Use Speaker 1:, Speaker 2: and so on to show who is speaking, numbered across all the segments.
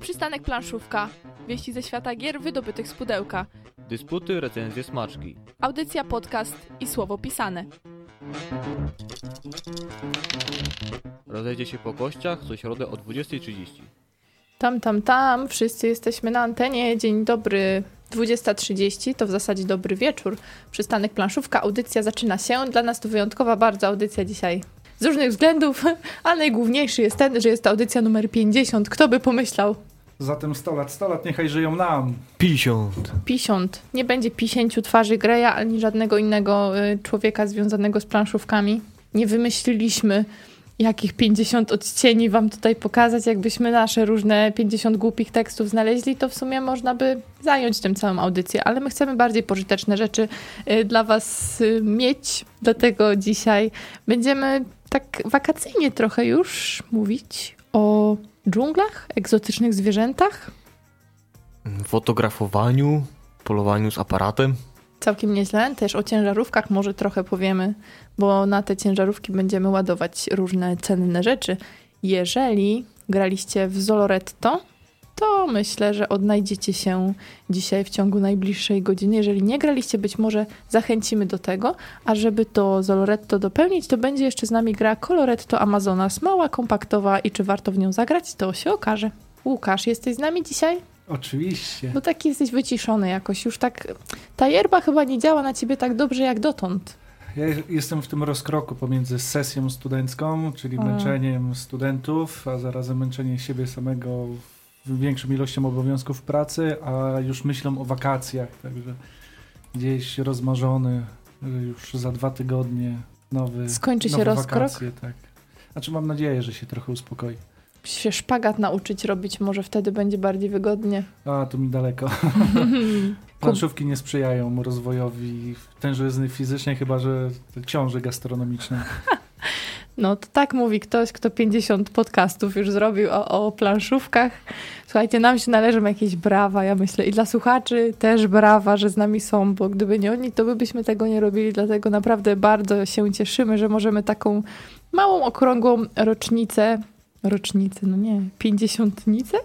Speaker 1: Przystanek planszówka. Wieści ze świata gier wydobytych z pudełka.
Speaker 2: Dysputy, recenzje, smaczki.
Speaker 1: Audycja, podcast i słowo pisane.
Speaker 2: Rozejdzie się po kościach co środę o 20.30.
Speaker 1: Tam, tam, tam. Wszyscy jesteśmy na antenie. Dzień dobry. 20.30 to w zasadzie dobry wieczór. Przystanek planszówka. Audycja zaczyna się. Dla nas to wyjątkowa bardzo audycja dzisiaj. Z różnych względów, ale najgłówniejszy jest ten, że jest to audycja numer 50. Kto by pomyślał?
Speaker 3: Zatem 100 lat, 100 lat niechaj żyją nam.
Speaker 2: 50.
Speaker 1: 50. Nie będzie 50 twarzy Greya, ani żadnego innego y, człowieka związanego z planszówkami. Nie wymyśliliśmy, jakich 50 odcieni wam tutaj pokazać. Jakbyśmy nasze różne 50 głupich tekstów znaleźli, to w sumie można by zająć tym całą audycję, ale my chcemy bardziej pożyteczne rzeczy y, dla was y, mieć. Dlatego dzisiaj będziemy tak wakacyjnie trochę już mówić o dżunglach, egzotycznych zwierzętach.
Speaker 2: Fotografowaniu, polowaniu z aparatem.
Speaker 1: Całkiem nieźle. Też o ciężarówkach może trochę powiemy, bo na te ciężarówki będziemy ładować różne cenne rzeczy. Jeżeli graliście w Zoloretto, to myślę, że odnajdziecie się dzisiaj w ciągu najbliższej godziny. Jeżeli nie graliście, być może zachęcimy do tego, a żeby to Zoloretto dopełnić, to będzie jeszcze z nami gra Coloretto Amazonas, mała, kompaktowa i czy warto w nią zagrać, to się okaże. Łukasz, jesteś z nami dzisiaj?
Speaker 3: Oczywiście.
Speaker 1: Bo taki jesteś wyciszony jakoś, już tak... Ta yerba chyba nie działa na ciebie tak dobrze jak dotąd.
Speaker 3: Ja jestem w tym rozkroku pomiędzy sesją studencką, czyli
Speaker 1: A.
Speaker 3: męczeniem studentów, a zarazem męczenie siebie samego większą ilością obowiązków pracy, a już myślą o wakacjach, także gdzieś rozmarzony, już za dwa tygodnie nowy,
Speaker 1: Skończy się
Speaker 3: nowe
Speaker 1: rozkrok?
Speaker 3: wakacje, tak. Znaczy mam nadzieję, że się trochę uspokoi.
Speaker 1: się szpagat nauczyć robić, może wtedy będzie bardziej wygodnie.
Speaker 3: A, tu mi daleko. Planszówki nie sprzyjają rozwojowi tężyzny fizycznej, chyba że książek gastronomicznych.
Speaker 1: No to tak mówi ktoś, kto 50 podcastów już zrobił o, o planszówkach. Słuchajcie, nam się należą jakieś brawa, ja myślę. I dla słuchaczy też brawa, że z nami są, bo gdyby nie oni, to by byśmy tego nie robili. Dlatego naprawdę bardzo się cieszymy, że możemy taką małą, okrągłą rocznicę, rocznicę, no nie, pięćdziesiątnicę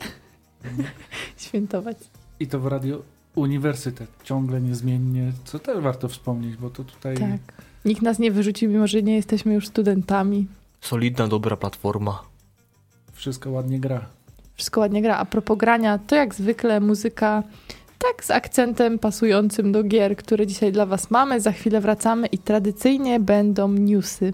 Speaker 1: świętować.
Speaker 3: I to w Radio Uniwersytet, ciągle niezmiennie, co też warto wspomnieć, bo to tutaj
Speaker 1: Tak. Nikt nas nie wyrzucił, mimo że nie jesteśmy już studentami.
Speaker 2: Solidna, dobra platforma.
Speaker 3: wszystko ładnie gra.
Speaker 1: Wszystko ładnie gra. A propos grania, to jak zwykle muzyka tak z akcentem pasującym do gier, które dzisiaj dla was mamy. Za chwilę wracamy i tradycyjnie będą newsy.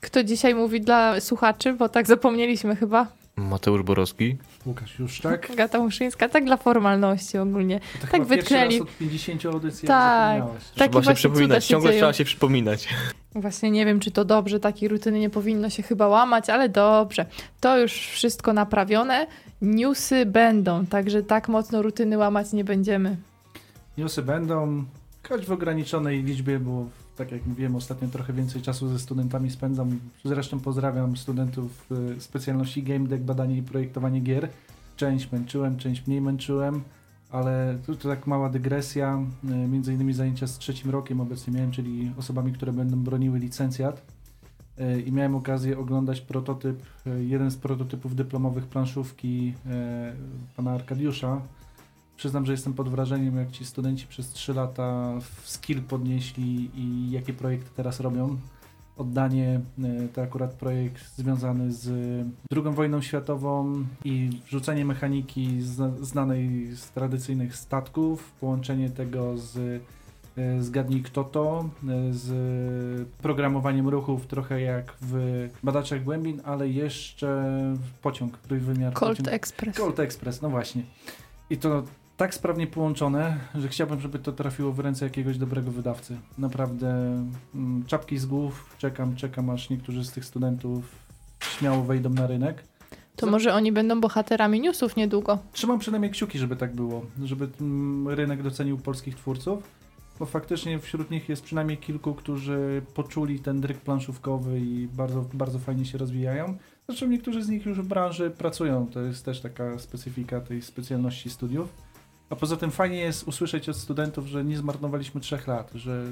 Speaker 1: Kto dzisiaj mówi dla słuchaczy, bo tak zapomnieliśmy chyba.
Speaker 2: Mateusz Borowski.
Speaker 3: Łukasz już tak?
Speaker 1: Agata Muszyńska, tak dla formalności ogólnie.
Speaker 3: To
Speaker 1: Tak
Speaker 3: chyba pierwszy
Speaker 1: wytknęli.
Speaker 3: raz od 50 audycji
Speaker 1: Tak. Takie
Speaker 2: trzeba się przypominać,
Speaker 1: się
Speaker 2: ciągle
Speaker 1: dzieją.
Speaker 2: trzeba się przypominać.
Speaker 1: Właśnie nie wiem, czy to dobrze, takiej rutyny nie powinno się chyba łamać, ale dobrze. To już wszystko naprawione. Newsy będą, także tak mocno rutyny łamać nie będziemy.
Speaker 3: Newsy będą, choć w ograniczonej liczbie, bo tak jak mówiłem, ostatnio trochę więcej czasu ze studentami spędzam. Zresztą pozdrawiam studentów y, specjalności Game Deck, badanie i projektowanie gier. Część męczyłem, część mniej męczyłem, ale to, to tak mała dygresja. y, Między innymi zajęcia z trzecim rokiem obecnie miałem, czyli osobami, które będą broniły licencjat. Y, I miałem okazję oglądać prototyp, jeden z prototypów dyplomowych planszówki pana Arkadiusza, Przyznam, że jestem pod wrażeniem, jak ci studenci przez 3 lata w skill podnieśli i jakie projekty teraz robią. Oddanie e, to akurat projekt związany z II wojną światową i wrzucenie mechaniki zna- znanej z tradycyjnych statków, połączenie tego z e, zgadnij kto to, e, z programowaniem ruchów trochę jak w Badaczach Głębin, ale jeszcze pociąg, trójwymiar.
Speaker 1: Colt
Speaker 3: pociąg,
Speaker 1: Express.
Speaker 3: Colt Express, no właśnie. I to tak sprawnie połączone, że chciałbym, żeby to trafiło w ręce jakiegoś dobrego wydawcy. Naprawdę mm, czapki z głów, czekam, czekam aż niektórzy z tych studentów śmiało wejdą na rynek.
Speaker 1: To może oni będą bohaterami newsów niedługo.
Speaker 3: Trzymam przynajmniej kciuki, żeby tak było, żeby mm, rynek docenił polskich twórców, bo faktycznie wśród nich jest przynajmniej kilku, którzy poczuli ten dryk planszówkowy i bardzo, bardzo fajnie się rozwijają. Zresztą niektórzy z nich już w branży pracują, to jest też taka specyfika tej specjalności studiów. A poza tym fajnie jest usłyszeć od studentów, że nie zmarnowaliśmy trzech lat, że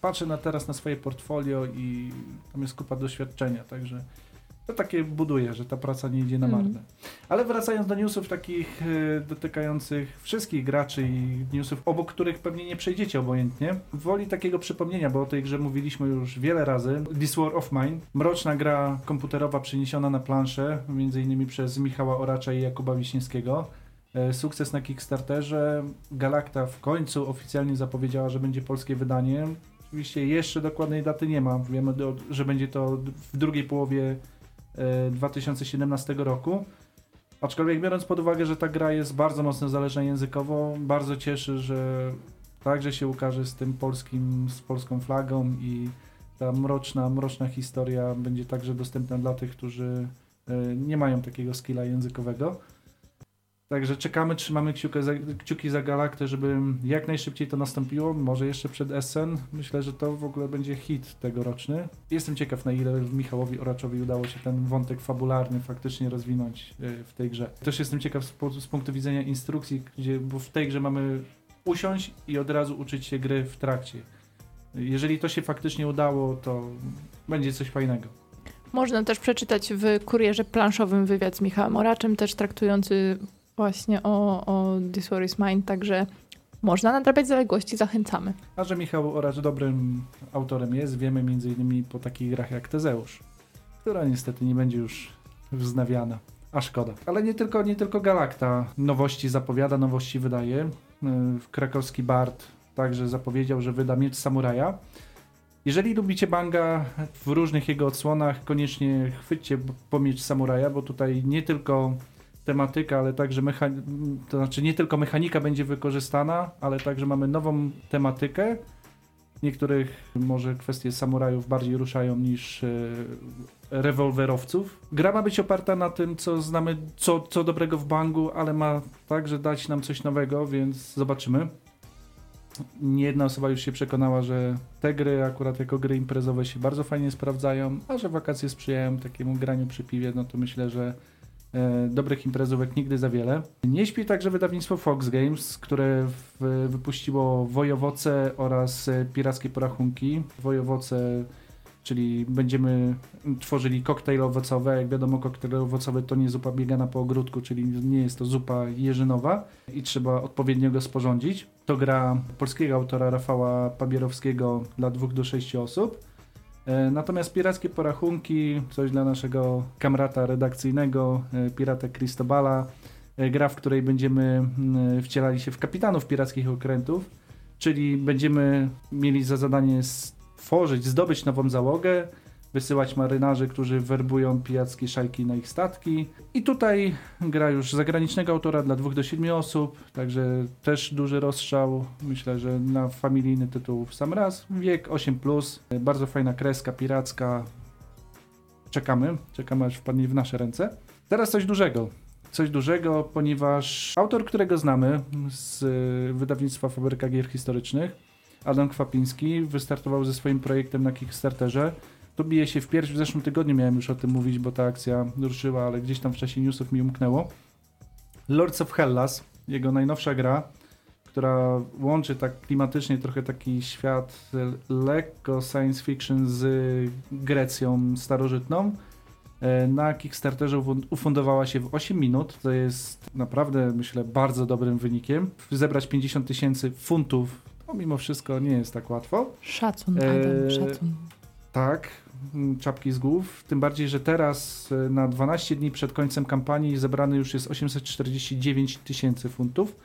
Speaker 3: patrzę na teraz na swoje portfolio i tam jest kupa doświadczenia, także to takie buduje, że ta praca nie idzie na
Speaker 1: Mm.
Speaker 3: marne. Ale wracając do newsów takich e, dotykających wszystkich graczy i newsów, obok których pewnie nie przejdziecie obojętnie, woli takiego przypomnienia, bo o tej grze mówiliśmy już wiele razy. This War of Mine, mroczna gra komputerowa przeniesiona na planszę, między innymi przez Michała Oracza i Jakuba Wiśniewskiego. E, Sukces na Kickstarterze. Galacta w końcu oficjalnie zapowiedziała, że będzie polskie wydanie. Oczywiście jeszcze dokładnej daty nie ma. Wiemy, że będzie to w drugiej połowie e, 2017 roku. Aczkolwiek biorąc pod uwagę, że ta gra jest bardzo mocno zależna językowo, bardzo cieszy, że także się ukaże z tym polskim, z polską flagą i ta mroczna, mroczna historia będzie także dostępna dla tych, którzy e, nie mają takiego skilla językowego. Także czekamy, trzymamy kciuki za, kciuki za Galaktę, żeby jak najszybciej to nastąpiło, może jeszcze przed Essen. Myślę, że to w ogóle będzie hit tegoroczny. Jestem ciekaw, na ile Michałowi Oraczowi udało się ten wątek fabularny faktycznie rozwinąć e, w tej grze. Też jestem ciekaw z, z punktu widzenia instrukcji, gdzie, bo w tej grze mamy usiąść i od razu uczyć się gry w trakcie. Jeżeli to się faktycznie udało, to będzie coś fajnego.
Speaker 1: Można też przeczytać w kurierze planszowym wywiad z Michałem Oraczem, też traktujący właśnie o, o This War is Mine, także można nadrabiać zaległości, zachęcamy.
Speaker 3: A że Michał Oracz dobrym autorem jest, wiemy innymi po takich grach jak Tezeusz, która niestety nie będzie już wznawiana. A szkoda. Ale nie tylko, nie tylko Galakta nowości zapowiada, nowości wydaje. Yy, Krakowski Bard także zapowiedział, że wyda Miecz Samuraja. Jeżeli lubicie Banga w różnych jego odsłonach, koniecznie chwyćcie po Miecz Samuraja, bo tutaj nie tylko tematyka, ale także mecha- to znaczy nie tylko mechanika będzie wykorzystana, ale także mamy nową tematykę. Niektórych może kwestie samurajów bardziej ruszają niż e, rewolwerowców. Gra ma być oparta na tym, co znamy, co, co dobrego w Bangu, ale ma także dać nam coś nowego, więc zobaczymy. Nie jedna osoba już się przekonała, że te gry akurat jako gry imprezowe się bardzo fajnie sprawdzają, a że wakacje sprzyjają takiemu graniu przy piwie, no to myślę, że dobrych imprezówek nigdy za wiele. Nie śpi także wydawnictwo Fox Games, które w, wypuściło Wojowoce oraz e, Pirackie Porachunki. Wojowoce, czyli będziemy tworzyli koktajl owocowe. Jak wiadomo, koktajl owocowy to nie zupa biegana po ogródku, czyli nie jest to zupa jeżynowa i trzeba odpowiednio go sporządzić. To gra polskiego autora Rafała Pabierowskiego dla dwóch do sześciu osób. E, Natomiast pirackie porachunki, coś dla naszego kamrata redakcyjnego, e, pirata Cristobala, e, gra, w której będziemy mm, wcielali się w kapitanów pirackich okrętów, czyli będziemy mieli za zadanie stworzyć, zdobyć nową załogę, wysyłać marynarzy, którzy werbują pijackie szajki na ich statki. I tutaj gra już zagranicznego autora dla dwóch do siedmiu osób, także też duży rozstrzał. Myślę, że na familijny tytuł w sam raz. Wiek 8+, bardzo fajna kreska piracka. Czekamy, czekamy aż wpadnie w nasze ręce. Teraz coś dużego. Coś dużego, ponieważ autor, którego znamy z wydawnictwa Fabryka Gier Historycznych, Adam Kwapiński, wystartował ze swoim projektem na Kickstarterze. To bije się w pierś. W zeszłym tygodniu miałem już o tym mówić, bo ta akcja ruszyła, ale gdzieś tam w czasie newsów mi umknęło. Lords of Hellas, jego najnowsza gra, która łączy tak klimatycznie trochę taki świat e, lekko science fiction z Grecją starożytną. E, Na Kickstarterze ufund- ufundowała się w 8 minut, co jest naprawdę, myślę, bardzo dobrym wynikiem. Zebrać 50 tysięcy funtów, to mimo wszystko nie jest tak łatwo.
Speaker 1: Szacun, Adam,
Speaker 3: Eee,
Speaker 1: szacun.
Speaker 3: Tak, czapki z głów. Tym bardziej, że teraz e, na 12 dni przed końcem kampanii zebrany już jest 849 tysięcy funtów,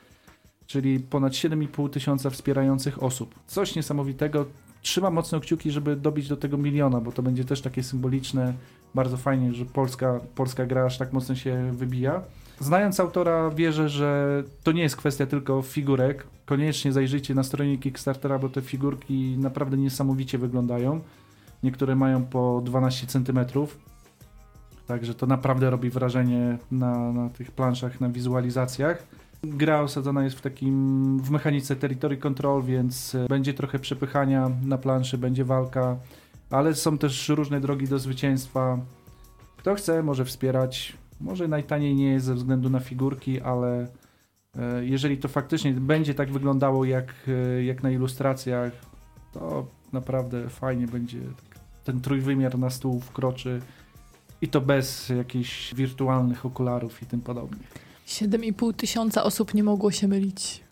Speaker 3: czyli ponad 7,5 tysiąca wspierających osób. Coś niesamowitego. Trzymam mocno kciuki, żeby dobić do tego miliona, bo to będzie też takie symboliczne. Bardzo fajnie, że polska, polska gra aż tak mocno się wybija. Znając autora, wierzę, że to nie jest kwestia tylko figurek. Koniecznie zajrzyjcie na stronie Kickstartera, bo te figurki naprawdę niesamowicie wyglądają. Niektóre mają po 12 cm. Także to naprawdę robi wrażenie na, na tych planszach, na wizualizacjach. Gra osadzona jest w takim, w mechanice territory control, więc e, będzie trochę przepychania na planszy, będzie walka, ale są też różne drogi do zwycięstwa. Kto chce, może wspierać. Może najtaniej nie jest ze względu na figurki, ale e, jeżeli to faktycznie będzie tak wyglądało jak, e, jak na ilustracjach, to naprawdę fajnie będzie. Ten trójwymiar na stół wkroczy I to bez jakichś wirtualnych okularów i tym podobnie.
Speaker 1: 7,5 tysiąca osób nie mogło się mylić.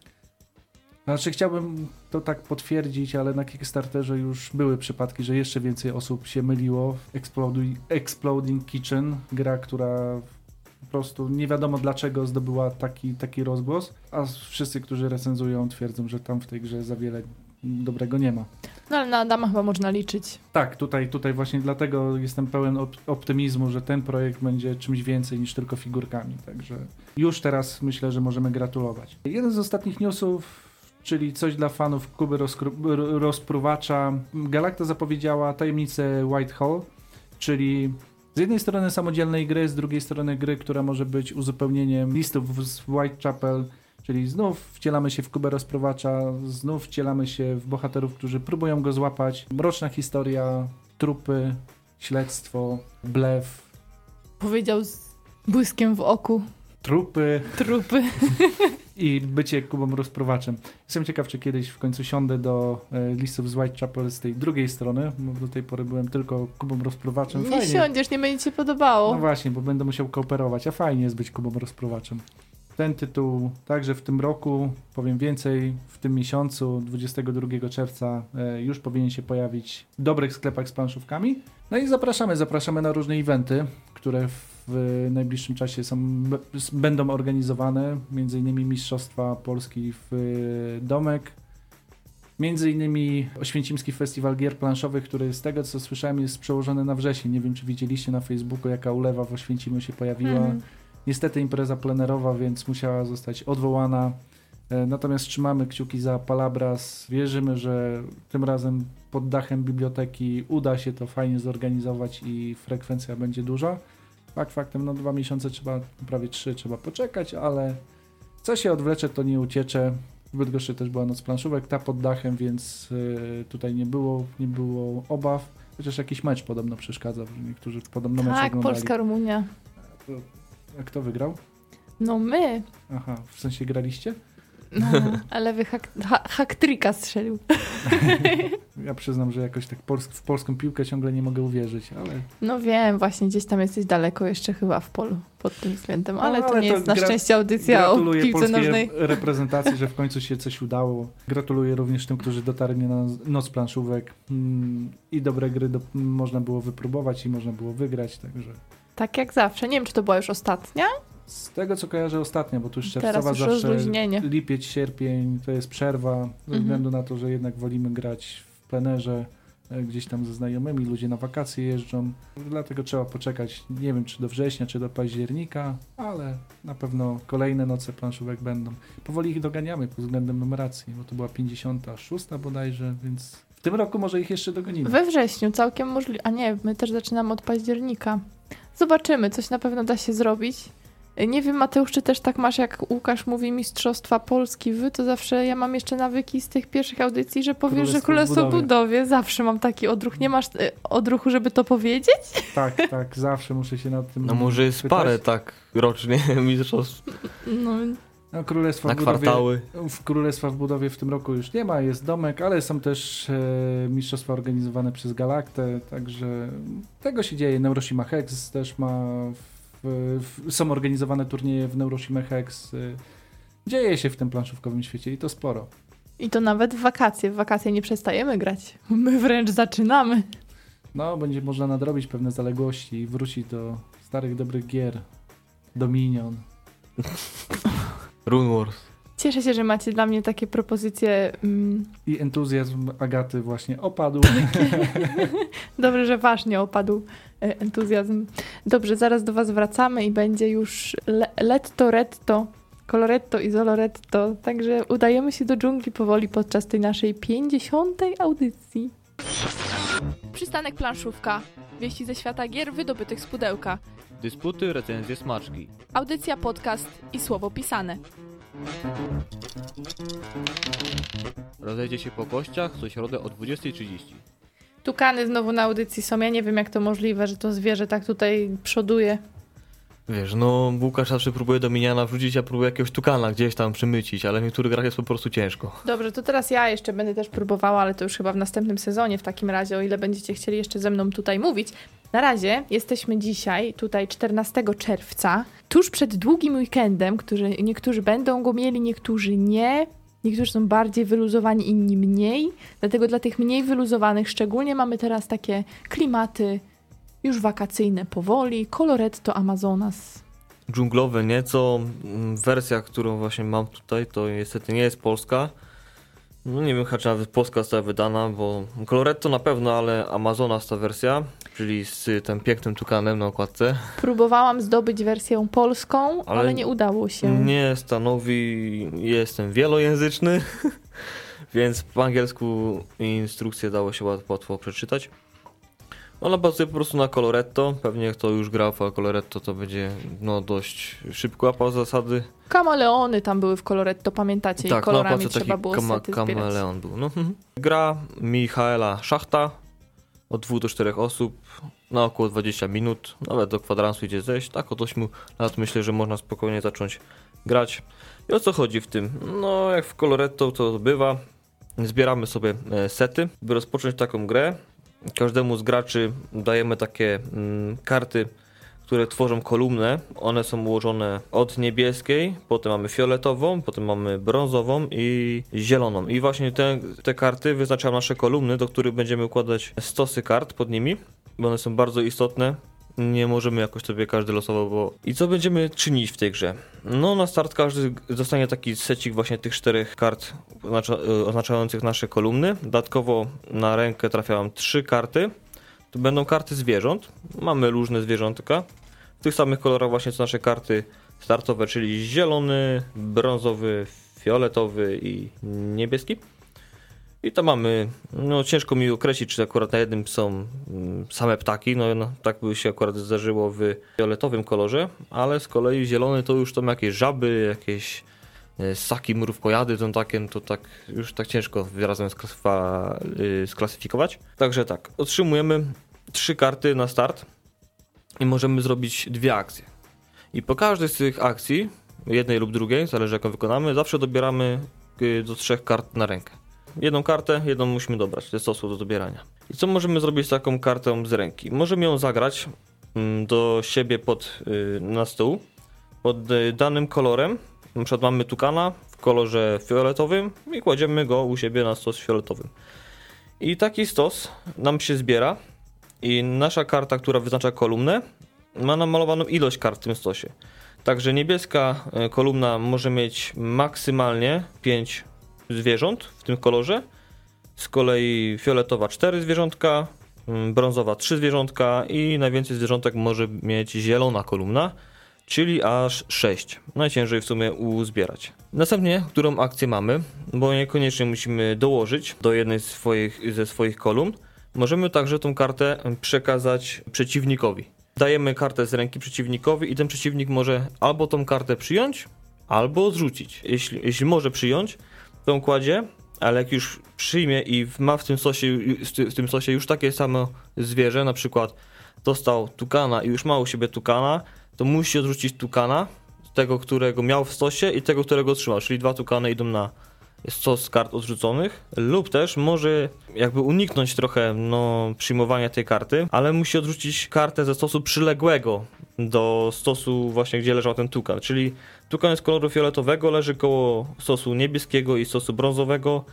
Speaker 3: Znaczy chciałbym to tak potwierdzić, ale na Kickstarterze już były przypadki, że jeszcze więcej osób się myliło. Exploding, Exploding Kitchen, gra, która po prostu nie wiadomo dlaczego zdobyła taki, taki rozgłos, a wszyscy, którzy recenzują twierdzą, że tam w tej grze za wiele dobrego nie ma.
Speaker 1: No ale na Adama chyba można liczyć.
Speaker 3: Tak, tutaj, tutaj właśnie dlatego jestem pełen op- optymizmu, że ten projekt będzie czymś więcej niż tylko figurkami. Także już teraz myślę, że możemy gratulować. Jeden z ostatnich newsów, czyli coś dla fanów Kuby rozpruwacza. Galacta zapowiedziała tajemnicę Whitehall, czyli z jednej strony samodzielnej gry, z drugiej strony gry, która może być uzupełnieniem listów z Whitechapel, czyli znów wcielamy się w Kubę rozprowacza, znów wcielamy się w bohaterów, którzy próbują go złapać. Mroczna historia, trupy, śledztwo, blef,
Speaker 1: Powiedział z błyskiem w oku.
Speaker 3: trupy
Speaker 1: Trupy.
Speaker 3: i bycie Kubą rozprowaczem. Jestem ciekaw, czy kiedyś w końcu siądę do e, listów z Whitechapel z tej drugiej strony, bo do tej pory byłem tylko Kubą rozprowaczem.
Speaker 1: Nie
Speaker 3: Fajnie.
Speaker 1: siądziesz, nie będzie ci się podobało.
Speaker 3: No właśnie, bo będę musiał kooperować, a fajnie jest być Kubą rozprowaczem. Ten tytuł także w tym roku, powiem więcej, w tym miesiącu, 22 czerwca, e, już powinien się pojawić w dobrych sklepach z planszówkami. No i zapraszamy, zapraszamy na różne eventy, które w najbliższym czasie są, będą organizowane, między innymi Mistrzostwa Polski w e, Domek, Między innymi Oświęcimski Festiwal Gier Planszowych, który z tego co słyszałem jest przełożony na wrzesień. Nie wiem czy widzieliście na Facebooku jaka ulewa w Oświęcimiu się pojawiła.
Speaker 1: Mhm.
Speaker 3: Niestety impreza plenerowa, więc musiała zostać odwołana. E, Natomiast trzymamy kciuki za Palabras. Wierzymy, że tym razem pod dachem biblioteki uda się to fajnie zorganizować i frekwencja będzie duża. Fakt faktem, no dwa miesiące trzeba, prawie trzy trzeba poczekać, ale co się odwlecze, to nie uciecze. W Bydgoszczy też była noc planszówek, ta pod dachem, więc e, tutaj nie było, nie było obaw. Chociaż jakiś mecz podobno przeszkadza, niektórzy podobno mecz
Speaker 1: Tak,
Speaker 3: oglądali.
Speaker 1: Polska, Rumunia.
Speaker 3: To, a kto wygrał?
Speaker 1: No my.
Speaker 3: Aha, w sensie graliście?
Speaker 1: No, ale wy hak, ha, strzelił.
Speaker 3: Ja przyznam, że jakoś tak w polską piłkę ciągle nie mogę uwierzyć, ale...
Speaker 1: No wiem, właśnie gdzieś tam jesteś daleko jeszcze chyba w polu pod tym względem, ale,
Speaker 3: No,
Speaker 1: to
Speaker 3: ale
Speaker 1: nie
Speaker 3: to
Speaker 1: jest na szczęście audycja o piłce nożnej.
Speaker 3: reprezentacji, że w końcu się coś udało. Gratuluję również tym, którzy dotarli na noc planszówek. Mm, I dobre gry do, można było wypróbować i można było wygrać, także...
Speaker 1: Tak jak zawsze. Nie wiem, czy to była już ostatnia.
Speaker 3: Z tego, co kojarzę ostatnio, bo tu już czerwcowa zawsze...
Speaker 1: rozluźnienie.
Speaker 3: Lipiec, sierpień to jest przerwa, ze
Speaker 1: Mhm.
Speaker 3: względu na to, że jednak wolimy grać w plenerze, e, gdzieś tam ze znajomymi, ludzie na wakacje jeżdżą, dlatego trzeba poczekać, nie wiem czy do września, czy do października, ale na pewno kolejne noce planszówek będą. Powoli ich doganiamy pod względem numeracji, bo to była 56 bodajże, więc w tym roku może ich jeszcze dogonimy.
Speaker 1: We wrześniu całkiem możliwe. A nie, my też zaczynamy od października. Zobaczymy, coś na pewno da się zrobić. Nie wiem, Mateusz, czy też tak masz, jak Łukasz mówi Mistrzostwa Polski, wy, to zawsze ja mam jeszcze nawyki z tych pierwszych audycji, że powiesz, że
Speaker 3: Królestwo w
Speaker 1: Królestwo
Speaker 3: budowie.
Speaker 1: budowie. Zawsze mam taki odruch. Nie masz y, odruchu, żeby to powiedzieć?
Speaker 3: Tak, tak, zawsze muszę się nad tym
Speaker 2: No może jest
Speaker 3: pytać.
Speaker 2: parę tak rocznie mistrzostw
Speaker 1: No,
Speaker 3: No, Królestwo
Speaker 2: na
Speaker 3: w budowie
Speaker 2: kwartały.
Speaker 3: W Królestwa w budowie w tym roku już nie ma, jest domek, ale są też e, mistrzostwa organizowane przez Galaktę, także tego się dzieje. Neuroshima Hex też ma, w, w, są organizowane turnieje w Neuroshima Hex. E, dzieje się w tym planszówkowym świecie i to sporo.
Speaker 1: I to nawet w wakacje. W wakacje nie przestajemy grać. My wręcz zaczynamy.
Speaker 3: No, będzie można nadrobić pewne zaległości i wrócić do starych, dobrych gier. Dominion.
Speaker 2: Rune Wars.
Speaker 1: Cieszę się, że macie dla mnie takie propozycje. Mm,
Speaker 3: I entuzjazm Agaty właśnie opadł.
Speaker 1: Dobrze, że wasz nie opadł e, entuzjazm. Dobrze, zaraz do was wracamy i będzie już le letto, retto, coloretto i zoloretto. Także udajemy się do dżungli powoli podczas tej naszej 50. audycji. Przystanek planszówka. Wieści ze świata gier wydobytych z pudełka.
Speaker 2: Dysputy, recenzje, smaczki.
Speaker 1: Audycja, podcast i słowo pisane.
Speaker 2: Rozejdzie się po kościach co środę o 20.30.
Speaker 1: Tukany znowu na audycji są. Ja nie wiem, jak to możliwe, że to zwierzę tak tutaj przoduje.
Speaker 2: Wiesz, no Łukasz zawsze próbuje do miniana wrzucić, a próbuje jakiegoś tukana gdzieś tam przymycić, ale w niektórych grach jest po prostu ciężko.
Speaker 1: Dobrze, to teraz ja jeszcze będę też próbowała, ale to już chyba w następnym sezonie w takim razie, o ile będziecie chcieli jeszcze ze mną tutaj mówić. Na razie jesteśmy dzisiaj, tutaj 14 czerwca, tuż przed długim weekendem, który niektórzy będą go mieli, niektórzy nie. Niektórzy są bardziej wyluzowani, inni mniej. Dlatego dla tych mniej wyluzowanych szczególnie mamy teraz takie klimaty już wakacyjne powoli. Coloretto Amazonas.
Speaker 2: Dżunglowe nieco. Mm, Wersja, którą właśnie mam tutaj, to niestety nie jest polska. No nie wiem, chyba czy nawet polska została wydana, bo Coloretto na pewno, ale Amazonas ta wersja, czyli z tym pięknym tukanem na okładce,
Speaker 1: Próbowałam zdobyć wersję polską, ale,
Speaker 2: Ale
Speaker 1: nie udało się.
Speaker 2: nie stanowi, jestem wielojęzyczny, więc po angielsku instrukcję dało się łat- łatwo przeczytać. Ona bazuje po prostu na Coloretto, pewnie kto już grał w Coloretto to będzie no dość szybko łapał zasady.
Speaker 1: Kameleony tam były w Coloretto, pamiętacie? I
Speaker 2: Tak, na
Speaker 1: kolorami
Speaker 2: okładce
Speaker 1: trzeba było
Speaker 2: kama,
Speaker 1: sety
Speaker 2: kameleon był. No. mhm. Gra Michaela Szachta od 2 do 4 osób na około 20 minut, nawet do kwadransu idzie zejść. Tak od 8 lat myślę, że można spokojnie zacząć grać. I o co chodzi w tym? No jak w Coloretto to bywa, zbieramy sobie e, sety, by rozpocząć taką grę. Każdemu z graczy dajemy takie mm, karty, które tworzą kolumnę. One są ułożone od niebieskiej, potem mamy fioletową, potem mamy brązową i zieloną. I właśnie te, te karty wyznaczają nasze kolumny, do których będziemy układać stosy kart pod nimi, bo one są bardzo istotne. Nie możemy jakoś sobie każdy losowo, bo... I co będziemy czynić w tej grze? No na start każdy dostanie taki secik właśnie tych czterech kart y, oznaczających nasze kolumny. Dodatkowo na rękę trafiają trzy karty. To będą karty zwierząt. Mamy różne zwierzątka. W tych samych kolorach właśnie co nasze karty startowe, czyli zielony, brązowy, fioletowy i niebieski. I to mamy, no ciężko mi określić, czy akurat na jednym są mm, same ptaki, no, no tak by się akurat zdarzyło w fioletowym kolorze, ale z kolei zielony to już tam jakieś żaby, jakieś e, ssaki, mrówkojady, to takie, to tak już tak ciężko razem sklasyfa, y, sklasyfikować. Także tak, otrzymujemy trzy karty na start i możemy zrobić dwie akcje. I po każdej z tych akcji, jednej lub drugiej, zależy jaką wykonamy, zawsze dobieramy y, do trzech kart na rękę. Jedną kartę, jedną musimy dobrać, jest stosu do dobierania. I co możemy zrobić z taką kartą z ręki? Możemy ją zagrać mm, do siebie pod, y, na stół, pod y, danym kolorem. Na przykład mamy tukana w kolorze fioletowym i kładziemy go u siebie na stos fioletowym. I taki stos nam się zbiera i nasza karta, która wyznacza kolumnę, ma namalowaną ilość kart w tym stosie. Także niebieska e, kolumna może mieć maksymalnie 5 zwierząt w tym kolorze. Z kolei fioletowa 4 zwierzątka, mm, brązowa 3 zwierzątka i najwięcej zwierzątek może mieć zielona kolumna, czyli aż 6. Najciężej w sumie uzbierać. Następnie, którą akcję mamy, bo niekoniecznie musimy dołożyć do jednej z swoich, ze swoich kolumn, możemy także tą kartę przekazać przeciwnikowi. Dajemy kartę z ręki przeciwnikowi i ten przeciwnik może albo tą kartę przyjąć, albo odrzucić. Jeśli, jeśli może przyjąć, ją kładzie, ale jak już przyjmie i ma w tym sosie, w tym sosie już takie samo zwierzę, na przykład dostał tukana i już ma u siebie tukana, to musi odrzucić tukana, tego, którego miał w stosie i tego, którego otrzymał, czyli dwa tukany idą na stos kart odrzuconych, lub też może jakby uniknąć trochę no, przyjmowania tej karty, ale musi odrzucić kartę ze stosu przyległego do stosu właśnie, gdzie leżał ten tukan, czyli tukan jest koloru fioletowego, leży koło stosu niebieskiego i stosu brązowego,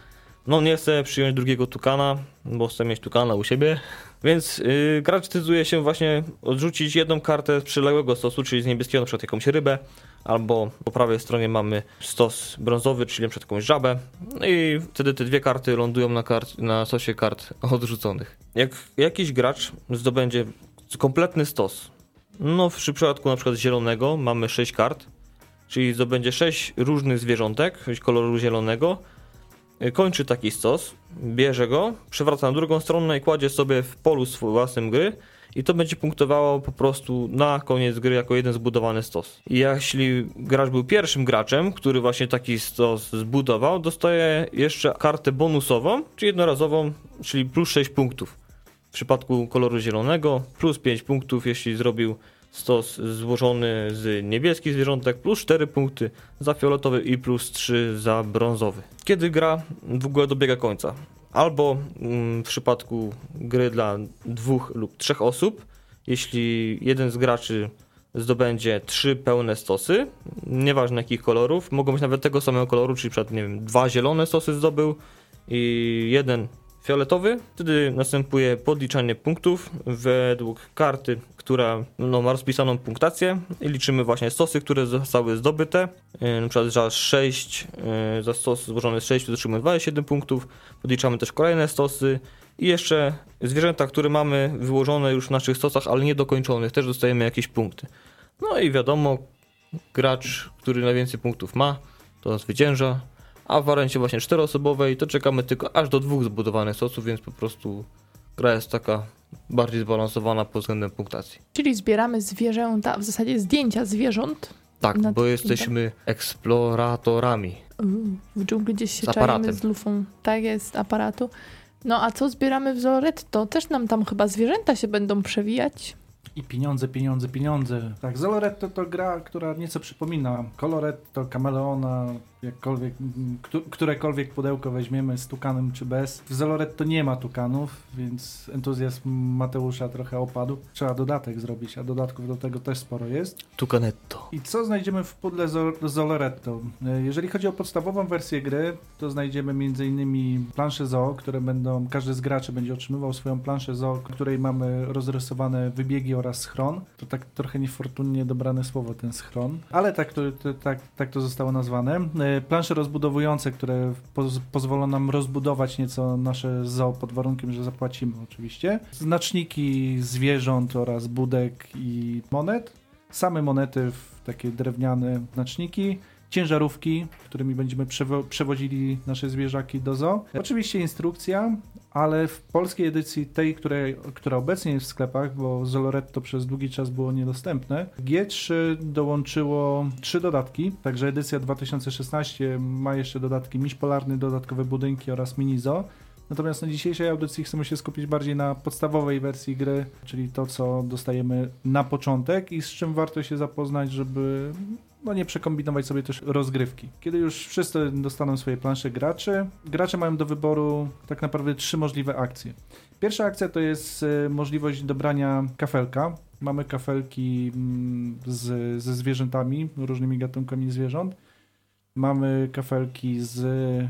Speaker 2: no nie chcę przyjąć drugiego tukana, bo chcę mieć tukana u siebie, więc yy, gracz decyduje się właśnie odrzucić jedną kartę z przyległego stosu, czyli z niebieskiego na przykład jakąś rybę, albo po prawej stronie mamy stos brązowy, czyli przykład jakąś żabę. No i wtedy te dwie karty lądują na, kart, na stosie kart odrzuconych. Jak jakiś gracz zdobędzie kompletny stos, no w przypadku przykład zielonego mamy 6 kart, czyli zdobędzie 6 różnych zwierzątek koloru zielonego, kończy taki stos, bierze go, przewraca na drugą stronę i kładzie sobie w polu własnym gry i to będzie punktowało po prostu na koniec gry jako jeden zbudowany stos. I jeśli gracz był pierwszym graczem, który właśnie taki stos zbudował, dostaje jeszcze kartę bonusową, czy jednorazową, czyli plus 6 punktów. W przypadku koloru zielonego plus 5 punktów, jeśli zrobił stos złożony z niebieskich zwierzątek, plus 4 punkty za fioletowy i plus 3 za brązowy. Kiedy gra w ogóle dobiega końca? Albo mm, w przypadku gry dla dwóch lub trzech osób, jeśli jeden z graczy zdobędzie trzy pełne stosy, nieważne jakich kolorów, mogą być nawet tego samego koloru, czyli przykład, nie wiem, dwa zielone stosy zdobył i jeden fioletowy. Wtedy następuje podliczanie punktów według karty, która no, ma rozpisaną punktację i liczymy właśnie stosy, które zostały zdobyte. Yy, Na przykład za 6, yy, za stos złożony z 6 otrzymujemy 27 punktów. Podliczamy też kolejne stosy i jeszcze zwierzęta, które mamy wyłożone już w naszych stosach, ale niedokończonych, też dostajemy jakieś punkty. No i wiadomo, gracz, który najwięcej punktów ma, to zwycięża. A w wariancie właśnie czteroosobowej to czekamy tylko aż do dwóch zbudowanych stosów, więc po prostu gra jest taka bardziej zbalansowana pod względem punktacji.
Speaker 1: Czyli zbieramy zwierzęta, w zasadzie zdjęcia zwierząt.
Speaker 2: Tak, bo jesteśmy eksploratorami.
Speaker 1: W dżungli gdzieś się
Speaker 2: Z aparatem.
Speaker 1: czajemy z lufą. Tak jest, aparatu. No a co zbieramy w Zoretto? Też nam tam chyba zwierzęta się będą przewijać.
Speaker 3: I pieniądze, pieniądze, pieniądze. Tak, Zoloretto to gra, która nieco przypomina Coloretto, Kameleona, jakkolwiek, którekolwiek pudełko weźmiemy z tukanem czy bez. W Zoloretto nie ma tukanów, więc entuzjazm Mateusza trochę opadł. Trzeba dodatek zrobić, a dodatków do tego też sporo jest.
Speaker 2: Tucanetto.
Speaker 3: I co znajdziemy w pudle Zoloretto? E, Jeżeli chodzi o podstawową wersję gry, to znajdziemy m.in. plansze zoo, które będą, każdy z graczy będzie otrzymywał swoją planszę zoo, w której mamy rozrysowane wybiegi oraz schron. To tak trochę niefortunnie dobrane słowo, ten schron, ale tak to, to, tak, tak to zostało nazwane. Plansze rozbudowujące, które poz, pozwolą nam rozbudować nieco nasze zoo pod warunkiem, że zapłacimy oczywiście. Znaczniki zwierząt oraz budek i monet same monety w takie drewniane znaczniki, ciężarówki, którymi będziemy przewo- przewozili nasze zwierzaki do zoo. Oczywiście instrukcja, ale w polskiej edycji tej, której, która obecnie jest w sklepach, bo Zoloretto przez długi czas było niedostępne, G3 dołączyło trzy dodatki, także edycja 2016 ma jeszcze dodatki Miś Polarny, dodatkowe budynki oraz mini zoo. Natomiast na dzisiejszej audycji chcemy się skupić bardziej na podstawowej wersji gry, czyli to, co dostajemy na początek i z czym warto się zapoznać, żeby no nie przekombinować sobie też rozgrywki. Kiedy już wszyscy dostaną swoje plansze graczy, gracze mają do wyboru tak naprawdę trzy możliwe akcje. Pierwsza akcja to jest e, możliwość dobrania kafelka. Mamy kafelki mm, z, ze zwierzętami, różnymi gatunkami zwierząt. Mamy kafelki z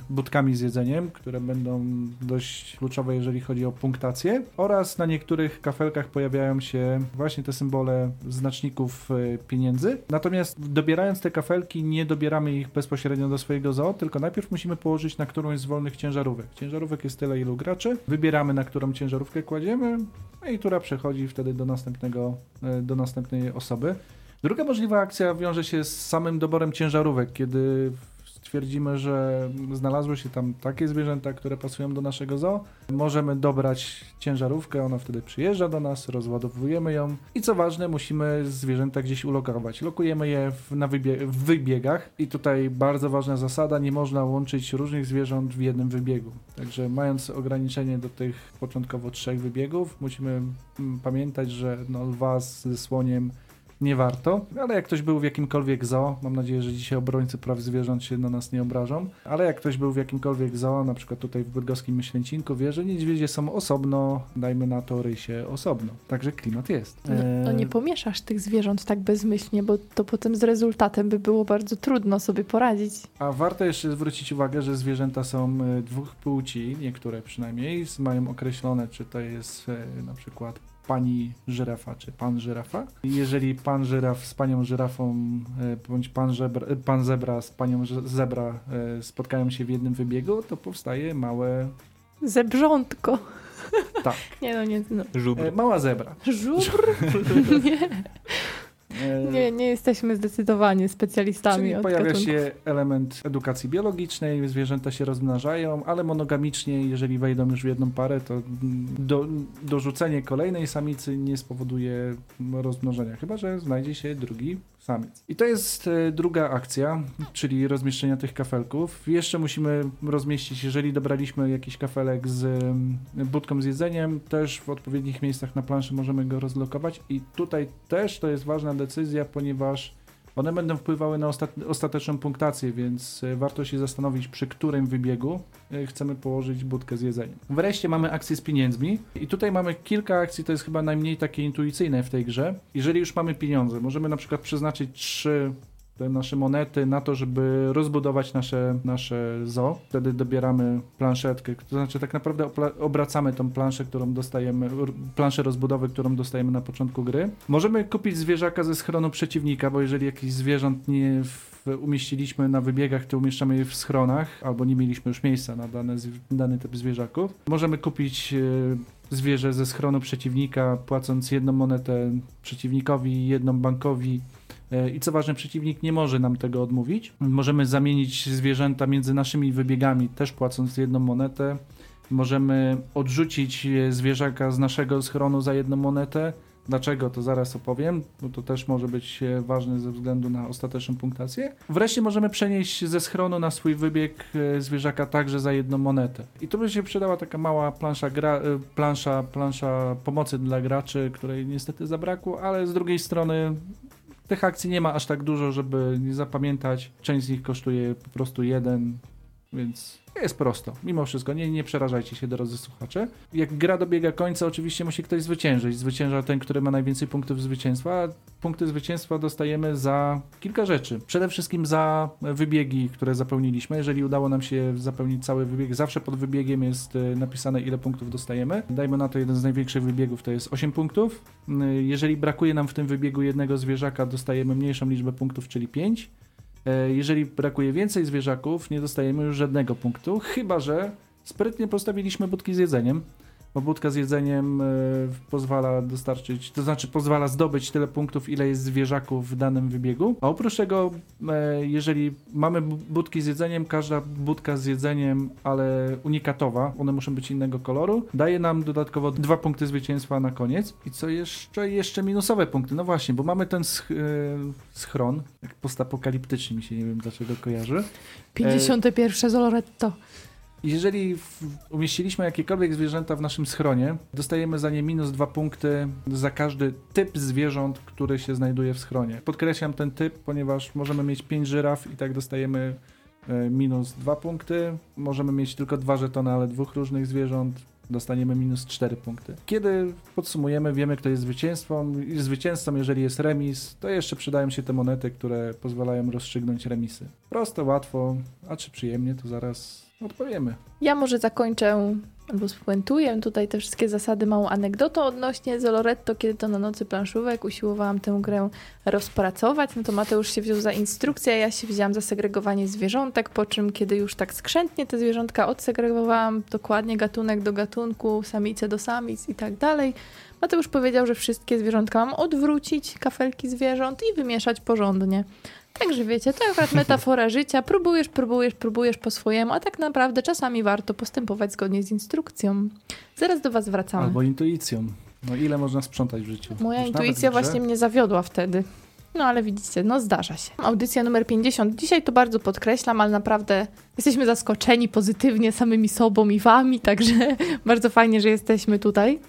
Speaker 3: budkami z jedzeniem, które będą dość kluczowe, jeżeli chodzi o punktację. Oraz na niektórych kafelkach pojawiają się właśnie te symbole znaczników e, pieniędzy. Natomiast dobierając te kafelki, nie dobieramy ich bezpośrednio do swojego zoo, tylko najpierw musimy położyć na którąś z wolnych ciężarówek. Ciężarówek jest tyle, ilu graczy. Wybieramy, na którą ciężarówkę kładziemy, no i która przechodzi wtedy do następnego, e, do następnej osoby. Druga możliwa akcja wiąże się z samym doborem ciężarówek, kiedy stwierdzimy, że znalazły się tam takie zwierzęta, które pasują do naszego zoo. Możemy dobrać ciężarówkę, ona wtedy przyjeżdża do nas, rozładowujemy ją i co ważne, musimy zwierzęta gdzieś ulokować. Lokujemy je w, na wybie- w wybiegach i tutaj bardzo ważna zasada, nie można łączyć różnych zwierząt w jednym wybiegu. Także mając ograniczenie do tych początkowo trzech wybiegów, musimy mm, pamiętać, że no, lwa ze słoniem nie warto, ale jak ktoś był w jakimkolwiek zoo, mam nadzieję, że dzisiaj obrońcy praw zwierząt się na nas nie obrażą, ale jak ktoś był w jakimkolwiek zoo, na przykład tutaj w bydgoskim Myślęcinku, wie, że niedźwiedzie są osobno, dajmy na to rysie osobno. Także klimat jest.
Speaker 1: No, no nie
Speaker 3: Eee,
Speaker 1: pomieszasz tych zwierząt tak bezmyślnie, bo to potem z rezultatem by było bardzo trudno sobie poradzić.
Speaker 3: A warto jeszcze zwrócić uwagę, że zwierzęta są e, dwóch płci, niektóre przynajmniej, mają określone, czy to jest e, na przykład pani żyrafa, czy pan żyrafa. Jeżeli pan żyraf z panią żyrafą, e, bądź pan, żebra, e, pan zebra z panią zebra e, spotkają się w jednym wybiegu, to powstaje małe,
Speaker 1: Zebrzątko.
Speaker 3: tak,
Speaker 1: Nie no, nie, no.
Speaker 2: Żubr.
Speaker 3: mała zebra.
Speaker 1: Żubr? nie, nie, nie jesteśmy zdecydowanie specjalistami
Speaker 3: Czyli
Speaker 1: od
Speaker 3: pojawia
Speaker 1: gatunków.
Speaker 3: się element edukacji biologicznej, zwierzęta się rozmnażają, ale monogamicznie, jeżeli wejdą już w jedną parę, to do, dorzucenie kolejnej samicy nie spowoduje rozmnożenia, chyba że znajdzie się drugi samiec. I to jest e, druga akcja, czyli rozmieszczenia tych kafelków. Jeszcze musimy rozmieścić, jeżeli dobraliśmy jakiś kafelek z budką z jedzeniem, też w odpowiednich miejscach na planszy możemy go rozlokować i tutaj też to jest ważna decyzja, ponieważ One będą wpływały na ostat ostateczną punktację, więc e, warto się zastanowić, przy którym wybiegu e, chcemy położyć budkę z jedzeniem. Wreszcie mamy akcje z pieniędzmi i tutaj mamy kilka akcji, to jest chyba najmniej takie intuicyjne w tej grze. Jeżeli już mamy pieniądze, możemy na przykład przeznaczyć trzy nasze monety na to, żeby rozbudować nasze, nasze zoo. Wtedy dobieramy planszetkę, to znaczy tak naprawdę obracamy tą planszę, którą dostajemy, planszę rozbudowy, którą dostajemy na początku gry. Możemy kupić zwierzaka ze schronu przeciwnika, bo jeżeli jakiś zwierząt nie umieściliśmy na wybiegach, to umieszczamy je w schronach, albo nie mieliśmy już miejsca na dane, dany typ zwierzaków. Możemy kupić e, zwierzę ze schronu przeciwnika, płacąc jedną monetę przeciwnikowi, jedną bankowi, I co ważne, przeciwnik nie może nam tego odmówić. Możemy zamienić zwierzęta między naszymi wybiegami, też płacąc jedną monetę. Możemy odrzucić zwierzaka z naszego schronu za jedną monetę. Dlaczego, to zaraz opowiem, bo to też może być e, ważne ze względu na ostateczną punktację. Wreszcie możemy przenieść ze schronu na swój wybieg e, zwierzaka także za jedną monetę. I tu by się przydała taka mała plansza, gra, plansza, plansza pomocy dla graczy, której niestety zabrakło, ale z drugiej strony tych akcji nie ma aż tak dużo, żeby nie zapamiętać. Część z nich kosztuje po prostu jeden, więc jest prosto. Mimo wszystko, nie, nie przerażajcie się, drodzy słuchacze. Jak gra dobiega końca, oczywiście musi ktoś zwyciężyć. Zwycięża ten, który ma najwięcej punktów zwycięstwa. Punkty zwycięstwa dostajemy za kilka rzeczy. Przede wszystkim za wybiegi, które zapełniliśmy. Jeżeli udało nam się zapełnić cały wybieg, zawsze pod wybiegiem jest e, napisane, ile punktów dostajemy. Dajmy na to jeden z największych wybiegów, to jest 8 punktów. Jeżeli brakuje nam w tym wybiegu jednego zwierzaka, dostajemy mniejszą liczbę punktów, czyli 5. E, jeżeli brakuje więcej zwierzaków, nie dostajemy już żadnego punktu, chyba że sprytnie postawiliśmy budki z jedzeniem bo budka z jedzeniem y, pozwala dostarczyć, to znaczy pozwala zdobyć tyle punktów, ile jest zwierzaków w danym wybiegu. A oprócz tego, y, jeżeli mamy budki z jedzeniem, każda budka z jedzeniem, ale unikatowa, one muszą być innego koloru, daje nam dodatkowo dwa punkty zwycięstwa na koniec. I co jeszcze? Jeszcze minusowe punkty. No właśnie, bo mamy ten sch y, schron, jak postapokaliptyczny mi się nie wiem dlaczego kojarzy.
Speaker 1: 51 Zoloretto.
Speaker 3: Jeżeli umieściliśmy jakiekolwiek zwierzęta w naszym schronie, dostajemy za nie minus dwa punkty za każdy typ zwierząt, który się znajduje w schronie. Podkreślam ten typ, ponieważ możemy mieć pięć żyraf i tak dostajemy e, minus dwa punkty. Możemy mieć tylko dwa żetony, ale dwóch różnych zwierząt. Dostaniemy minus 4 punkty. Kiedy podsumujemy, wiemy, kto jest zwycięstwą. Zwycięzcą, jeżeli jest remis, to jeszcze przydają się te monety, które pozwalają rozstrzygnąć remisy. Prosto, łatwo, a czy przyjemnie, to zaraz odpowiemy.
Speaker 1: Ja może zakończę albo spuentuję tutaj te wszystkie zasady małą anegdotą odnośnie Zoloretto, kiedy to na nocy planszówek usiłowałam tę grę rozpracować, no to Mateusz się wziął za instrukcję, ja się wzięłam za segregowanie zwierzątek, po czym kiedy już tak skrzętnie te zwierzątka odsegregowałam dokładnie gatunek do gatunku, samice do samic i tak dalej, Mateusz powiedział, że wszystkie zwierzątka mam odwrócić, kafelki zwierząt i wymieszać porządnie. Także wiecie, to akurat metafora życia. Próbujesz, próbujesz, próbujesz po swojemu, a tak naprawdę czasami warto postępować zgodnie z instrukcją. Zaraz do was wracamy.
Speaker 3: Albo intuicją. No ile można sprzątać w życiu?
Speaker 1: Moja Już intuicja właśnie mnie zawiodła wtedy. No ale widzicie, no zdarza się. Audycja numer 50. Dzisiaj to bardzo podkreślam, ale naprawdę jesteśmy zaskoczeni pozytywnie samymi sobą i wami, także bardzo fajnie, że jesteśmy tutaj.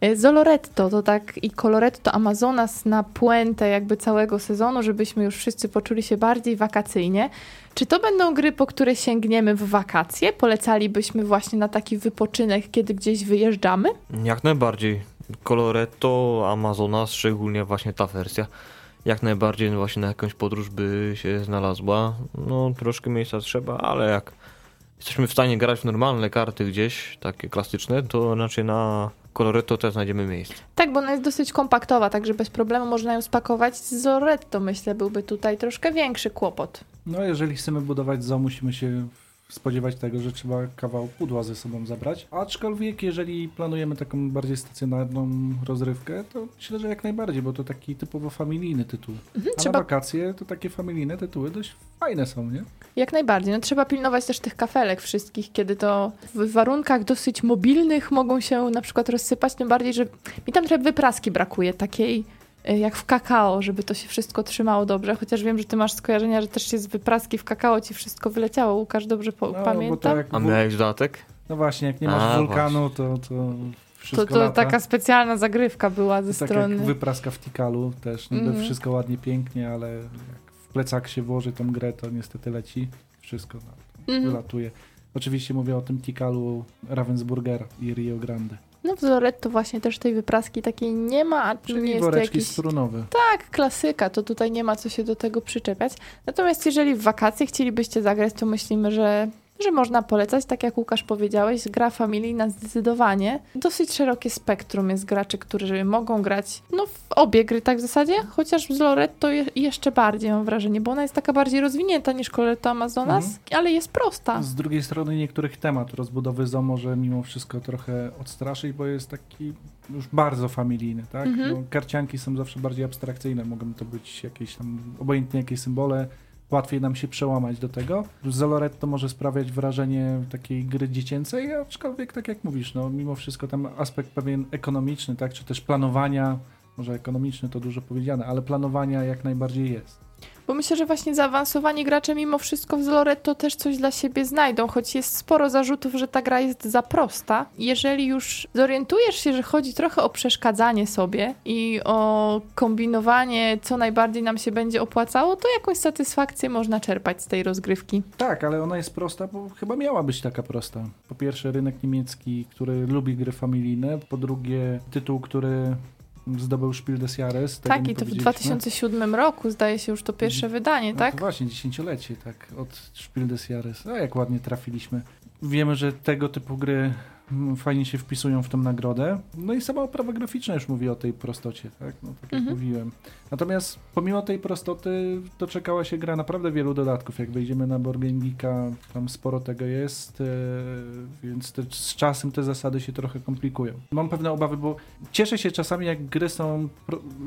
Speaker 1: E, Zoloretto to tak i Coloretto Amazonas na puentę jakby całego sezonu, żebyśmy już wszyscy poczuli się bardziej wakacyjnie. Czy to będą gry, po które sięgniemy w wakacje? Polecalibyśmy właśnie na taki wypoczynek, kiedy gdzieś wyjeżdżamy?
Speaker 2: Jak najbardziej. Coloretto, Amazonas, szczególnie właśnie ta wersja jak najbardziej właśnie na jakąś podróż by się znalazła. No, troszkę miejsca trzeba, ale jak jesteśmy w stanie grać w normalne karty gdzieś, takie klasyczne, to raczej na Coloretto też znajdziemy miejsce.
Speaker 1: Tak, bo ona jest dosyć kompaktowa, także bez problemu można ją spakować z Zoretto. Myślę, byłby tutaj troszkę większy kłopot.
Speaker 3: No, jeżeli chcemy budować zoo, musimy się spodziewać tego, że trzeba kawał pudła ze sobą zabrać. Aczkolwiek, jeżeli planujemy taką bardziej stacjonarną rozrywkę, to myślę, że jak najbardziej, bo to taki typowo familijny tytuł. Mhm, A trzeba... na wakacje to takie familijne tytuły dość fajne są, nie?
Speaker 1: Jak najbardziej. No, trzeba pilnować też tych kafelek wszystkich, kiedy to w warunkach dosyć mobilnych mogą się na przykład rozsypać, tym bardziej, że mi tam trochę wypraski brakuje, takiej jak w kakao, żeby to się wszystko trzymało dobrze. Chociaż wiem, że ty masz skojarzenia, że też się z wypraski w kakao ci wszystko wyleciało. Łukasz, dobrze po- no, pamiętam?
Speaker 2: A miałeś dodatek?
Speaker 3: No właśnie, jak nie masz A, wulkanu, to, to wszystko
Speaker 1: To, to taka specjalna zagrywka była ze
Speaker 3: tak
Speaker 1: strony...
Speaker 3: jak wypraska w Tikalu też, niby mm. wszystko ładnie, pięknie, ale jak plecak się włoży tą grę, to niestety leci. Wszystko
Speaker 1: Mhm.
Speaker 3: wylatuje. Oczywiście mówię o tym Tikalu Ravensburger i Rio Grande.
Speaker 1: No w Loretto właśnie też tej wypraski takiej nie ma, a tu nie
Speaker 3: Czyli
Speaker 1: jest
Speaker 3: woreczki
Speaker 1: jakiś...
Speaker 3: strunowe.
Speaker 1: Tak, klasyka, to tutaj nie ma co się do tego przyczepiać. Natomiast jeżeli w wakacje chcielibyście zagrać, to myślimy, że, że można polecać. Tak jak Łukasz powiedziałeś, gra familijna zdecydowanie. Dosyć szerokie spektrum jest graczy, którzy mogą grać no, w obie gry tak w zasadzie, chociaż z Loretto je, jeszcze bardziej mam wrażenie, bo ona jest taka bardziej rozwinięta niż Loretto Amazonas,
Speaker 3: Mhm.
Speaker 1: ale jest prosta.
Speaker 3: Z drugiej strony niektórych temat rozbudowy ZO może mimo wszystko trochę odstraszyć, bo jest taki już bardzo familijny, tak?
Speaker 1: Mhm.
Speaker 3: Bo karcianki są zawsze bardziej abstrakcyjne, mogą to być jakieś tam, obojętnie jakie symbole, łatwiej nam się przełamać do tego. Zoloretto może sprawiać wrażenie takiej gry dziecięcej, aczkolwiek tak jak mówisz, no mimo wszystko tam aspekt pewien ekonomiczny, tak? Czy też planowania, może ekonomiczny to dużo powiedziane, ale planowania jak najbardziej jest.
Speaker 1: Bo myślę, że właśnie zaawansowani gracze mimo wszystko w Loretto też coś dla siebie znajdą, choć jest sporo zarzutów, że ta gra jest za prosta. Jeżeli już zorientujesz się, że chodzi trochę o przeszkadzanie sobie i o kombinowanie, co najbardziej nam się będzie opłacało, to jakąś satysfakcję można czerpać z tej rozgrywki.
Speaker 3: Tak, ale ona jest prosta, bo chyba miała być taka prosta. Po pierwsze, rynek niemiecki, który lubi gry familijne. Po drugie, tytuł, który zdobył Spiel des Jahres.
Speaker 1: tak, i to w
Speaker 3: powiedzieliśmy.
Speaker 1: 2007 roku zdaje się już to pierwsze wydanie,
Speaker 3: No
Speaker 1: tak?
Speaker 3: Właśnie, dziesięciolecie, tak, od Spiel des Jahres. A jak ładnie trafiliśmy. Wiemy, że tego typu gry fajnie się wpisują w tą nagrodę. No i sama oprawa graficzna już mówi o tej prostocie, tak, no, tak jak
Speaker 1: Mhm.
Speaker 3: mówiłem. Natomiast pomimo tej prostoty doczekała się gra naprawdę wielu dodatków. Jak wejdziemy na Borgen Geeka, tam sporo tego jest, e, więc te, z czasem te zasady się trochę komplikują. Mam pewne obawy, bo cieszę się czasami, jak gry są,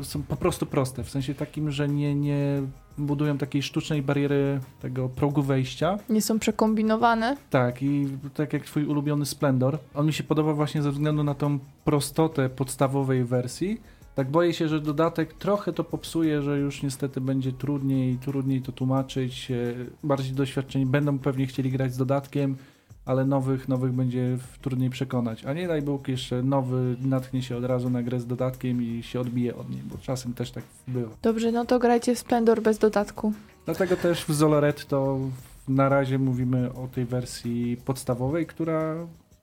Speaker 3: są po prostu proste, w sensie takim, że nie, nie budują takiej sztucznej bariery tego progu wejścia.
Speaker 1: Nie są przekombinowane.
Speaker 3: Tak, i tak jak twój ulubiony Splendor, on mi się podoba właśnie ze względu na tą prostotę podstawowej wersji. Tak boję się, że dodatek trochę to popsuje, że już niestety będzie trudniej, trudniej to tłumaczyć. e, Bardziej doświadczeni będą pewnie chcieli grać z dodatkiem, ale nowych, nowych będzie w- trudniej przekonać. A nie daj Bóg jeszcze nowy natknie się od razu na grę z dodatkiem i się odbije od niej, bo czasem też tak było.
Speaker 1: Dobrze, no to grajcie w Splendor bez dodatku.
Speaker 3: Dlatego też w Zoloretto na razie mówimy o tej wersji podstawowej, która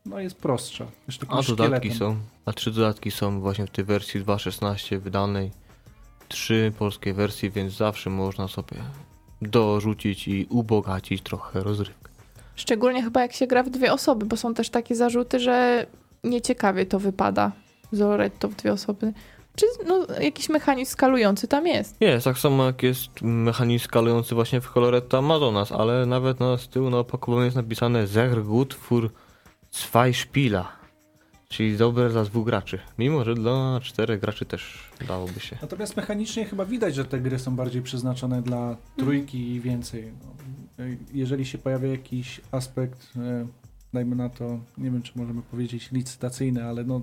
Speaker 3: no, jest prostsza. Jest
Speaker 2: A dodatki
Speaker 3: szkieletem.
Speaker 2: są. A trzy dodatki są właśnie w tej wersji 2.16 wydanej. Trzy polskie wersje, więc zawsze można sobie dorzucić i ubogacić trochę rozrywkę.
Speaker 1: Szczególnie chyba jak się gra w dwie osoby, bo są też takie zarzuty, że nieciekawie to wypada. Zoretto w dwie osoby. Czy no, jakiś mechanizm skalujący tam jest?
Speaker 2: Jest, tak samo jak jest mechanizm skalujący właśnie w Coloretta Amazonas, ale nawet na z tyłu na opakowaniu jest napisane Sehr gut für zwei Spieler. Czyli dobre dla dwóch graczy. Mimo, że dla czterech graczy też dałoby się.
Speaker 3: Natomiast mechanicznie chyba widać, że te gry są bardziej przeznaczone dla trójki i więcej. Jeżeli się pojawia jakiś aspekt, e, dajmy na to, nie wiem czy możemy powiedzieć licytacyjny, ale no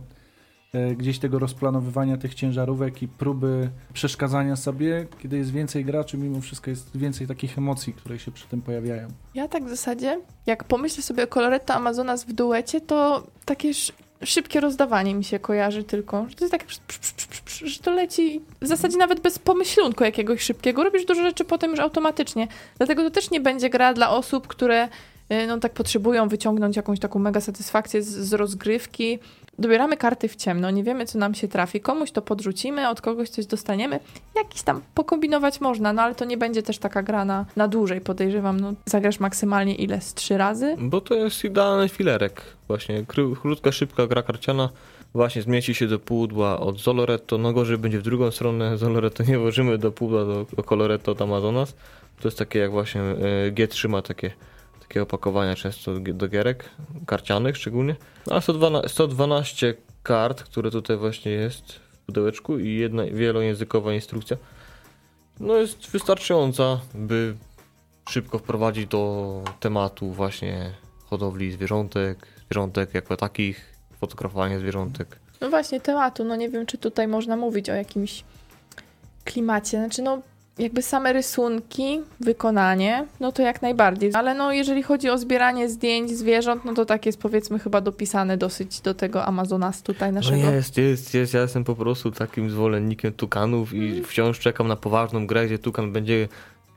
Speaker 3: e, gdzieś tego rozplanowywania tych ciężarówek i próby przeszkadzania sobie, kiedy jest więcej graczy, mimo wszystko jest więcej takich emocji, które się przy tym pojawiają.
Speaker 1: Ja tak w zasadzie, jak pomyślę sobie o Coloretto Amazonas w duecie, to takie sz- szybkie rozdawanie mi się kojarzy tylko. Że to jest psz, że to leci w zasadzie nawet bez pomyślunku jakiegoś szybkiego. Robisz dużo rzeczy potem już automatycznie. Dlatego to też nie będzie gra dla osób, które y, no tak potrzebują wyciągnąć jakąś taką mega satysfakcję z, z rozgrywki. Dobieramy karty w ciemno, nie wiemy co nam się trafi. Komuś to podrzucimy, od kogoś coś dostaniemy. Jakiś tam pokombinować można, no ale to nie będzie też taka gra na, dłużej, podejrzewam. No, zagrasz maksymalnie ile? Z trzy razy?
Speaker 2: Bo to jest idealny filerek. Właśnie kró- krótka, szybka gra karciana. Właśnie zmieści się do pudła od Zoloretto. No gorzej będzie w drugą stronę. Zoloretto nie włożymy do pudła do, do Coloretto od Amazonas. To jest takie jak właśnie e, G3 ma takie, opakowania często do, gierek, karcianych szczególnie. No, A 112, 112 kart, które tutaj właśnie jest w pudełeczku i jedna wielojęzykowa instrukcja. No jest wystarczająca, by szybko wprowadzić do tematu właśnie hodowli zwierzątek, zwierzątek jako takich, fotografowania zwierzątek.
Speaker 1: No właśnie, tematu. No nie wiem, czy tutaj można mówić o jakimś klimacie. Znaczy, no jakby same rysunki, wykonanie, no to jak najbardziej. Ale no jeżeli chodzi o zbieranie zdjęć zwierząt, no to tak jest powiedzmy chyba dopisane dosyć do tego Amazonas tutaj naszego.
Speaker 2: No jest, jest, jest. Ja jestem po prostu takim zwolennikiem tukanów i wciąż czekam na poważną grę, gdzie tukan będzie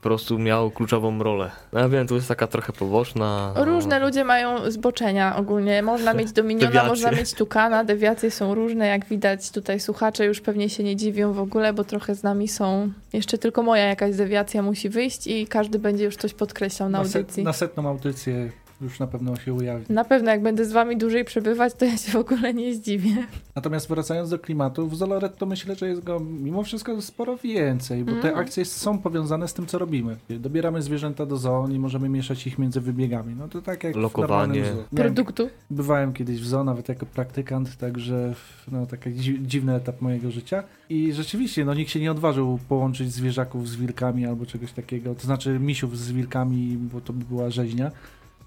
Speaker 2: po prostu miał kluczową rolę. No ja wiem, to jest taka trochę poboczna. no.
Speaker 1: Różne ludzie mają zboczenia ogólnie. Można mieć Dominiona,
Speaker 2: Dewiacje.
Speaker 1: można mieć Tukana. Dewiacje są różne, jak widać tutaj słuchacze już pewnie się nie dziwią w ogóle, bo trochę z nami są. Jeszcze tylko moja jakaś dewiacja musi wyjść i każdy będzie już coś podkreślał na
Speaker 3: set,
Speaker 1: audycji.
Speaker 3: na setną audycję już na pewno się ujawni.
Speaker 1: Na pewno jak będę z wami dłużej przebywać, to ja się w ogóle nie zdziwię.
Speaker 3: Natomiast wracając do klimatu, w Zoloretto myślę, że jest go mimo wszystko sporo więcej, bo te
Speaker 1: Mm.
Speaker 3: akcje są powiązane z tym, co robimy. Dobieramy zwierzęta do zoo, nie możemy mieszać ich między wybiegami. No to tak jak
Speaker 2: Lokowanie.
Speaker 3: w zoo.
Speaker 1: Produktu.
Speaker 3: Bywałem kiedyś w zoo, nawet jako praktykant, także no, taki dzi- dziwny etap mojego życia. I rzeczywiście, no nikt się nie odważył połączyć zwierzaków z wilkami albo czegoś takiego, to znaczy misiów z wilkami, bo to by była rzeźnia.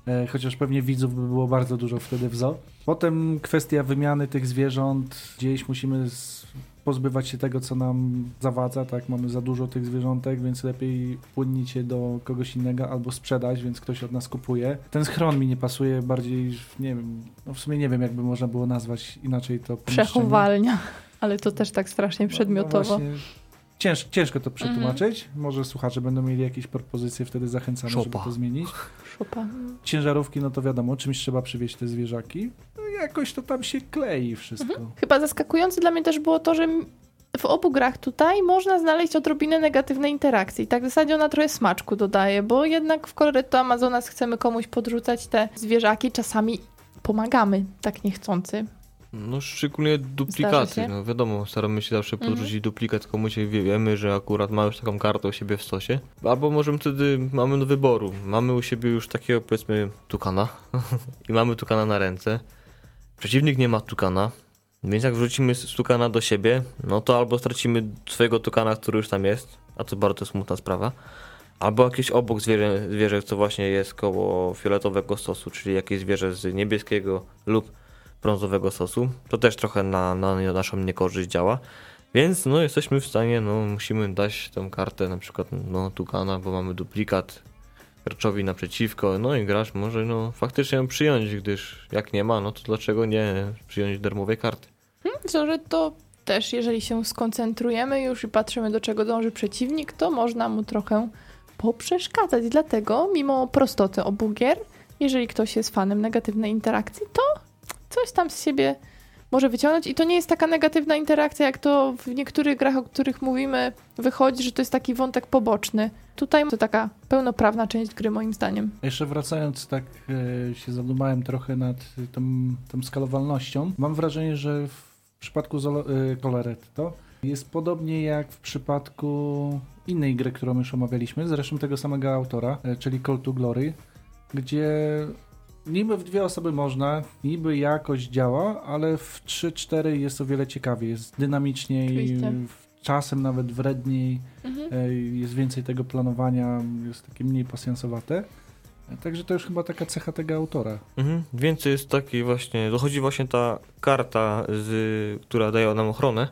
Speaker 3: E, Chociaż pewnie widzów by było bardzo dużo wtedy w zoo. Potem kwestia wymiany tych zwierząt. Gdzieś musimy pozbywać się tego, co nam zawadza, tak? Mamy za dużo tych zwierzątek, więc lepiej płynnić je do kogoś innego albo sprzedać, więc ktoś od nas kupuje. Ten schron mi nie pasuje bardziej, nie wiem, no w sumie nie wiem, jakby można było nazwać inaczej to.
Speaker 1: Przechowalnia. Ale to też tak strasznie
Speaker 3: No,
Speaker 1: przedmiotowo.
Speaker 3: No właśnie, cięż, ciężko to przetłumaczyć. Może słuchacze będą mieli jakieś propozycje, wtedy zachęcamy, żeby
Speaker 2: Szopa.
Speaker 3: to zmienić.
Speaker 1: Szopa.
Speaker 3: Ciężarówki, no to wiadomo, czymś trzeba przywieźć te zwierzaki. No jakoś to tam się klei wszystko.
Speaker 1: Chyba zaskakujące dla mnie też było to, że w obu grach tutaj można znaleźć odrobinę negatywnej interakcji. Tak w zasadzie ona trochę smaczku dodaje, bo jednak w Coloretto Amazonas chcemy komuś podrzucać te zwierzaki, czasami pomagamy tak niechcący.
Speaker 2: No szczególnie duplikaty. No wiadomo, staramy się zawsze
Speaker 1: Mhm.
Speaker 2: podrzucić duplikat komuś, wiemy, że akurat ma już taką kartę u siebie w stosie. Albo możemy wtedy, mamy do wyboru. Mamy u siebie już takiego powiedzmy tukana i mamy tukana na ręce. Przeciwnik nie ma tukana, więc jak wrzucimy tukana do siebie, no to albo stracimy swojego tukana, który już tam jest, a to bardzo smutna sprawa. Albo jakieś obok zwierzę, zwierzę, co właśnie jest koło fioletowego stosu, czyli jakieś zwierzę z niebieskiego lub brązowego sosu. To też trochę na, na naszą niekorzyść działa. Więc no jesteśmy w stanie, no musimy dać tą kartę na przykład no tukana, bo mamy duplikat graczowi naprzeciwko, no i gracz może no faktycznie ją przyjąć, gdyż jak nie ma, no to dlaczego nie przyjąć darmowej karty?
Speaker 1: Co, że to też, jeżeli się skoncentrujemy już i patrzymy, do czego dąży przeciwnik, to można mu trochę poprzeszkadzać. Dlatego, mimo prostoty obu gier, jeżeli ktoś jest fanem negatywnej interakcji, to coś tam z siebie może wyciągnąć. I to nie jest taka negatywna interakcja, jak to w niektórych grach, o których mówimy, wychodzi, że to jest taki wątek poboczny. Tutaj to taka pełnoprawna część gry, moim zdaniem.
Speaker 3: Jeszcze wracając, tak e, się zadumałem trochę nad tą, tą skalowalnością. Mam wrażenie, że w przypadku e, Coloretto jest podobnie jak w przypadku innej gry, którą już omawialiśmy, zresztą tego samego autora, e, czyli Call to Glory, gdzie niby w dwie osoby można, niby jakoś działa, ale w 3-4 jest o wiele ciekawiej, jest dynamiczniej,
Speaker 1: Oczywiście.
Speaker 3: czasem nawet wredniej.
Speaker 1: Mhm.
Speaker 3: E, jest więcej tego planowania, jest takie mniej pasjansowate. Także to już chyba taka cecha tego autora.
Speaker 2: Mhm. Więcej jest takiej właśnie, dochodzi właśnie ta karta, z, która daje nam ochronę.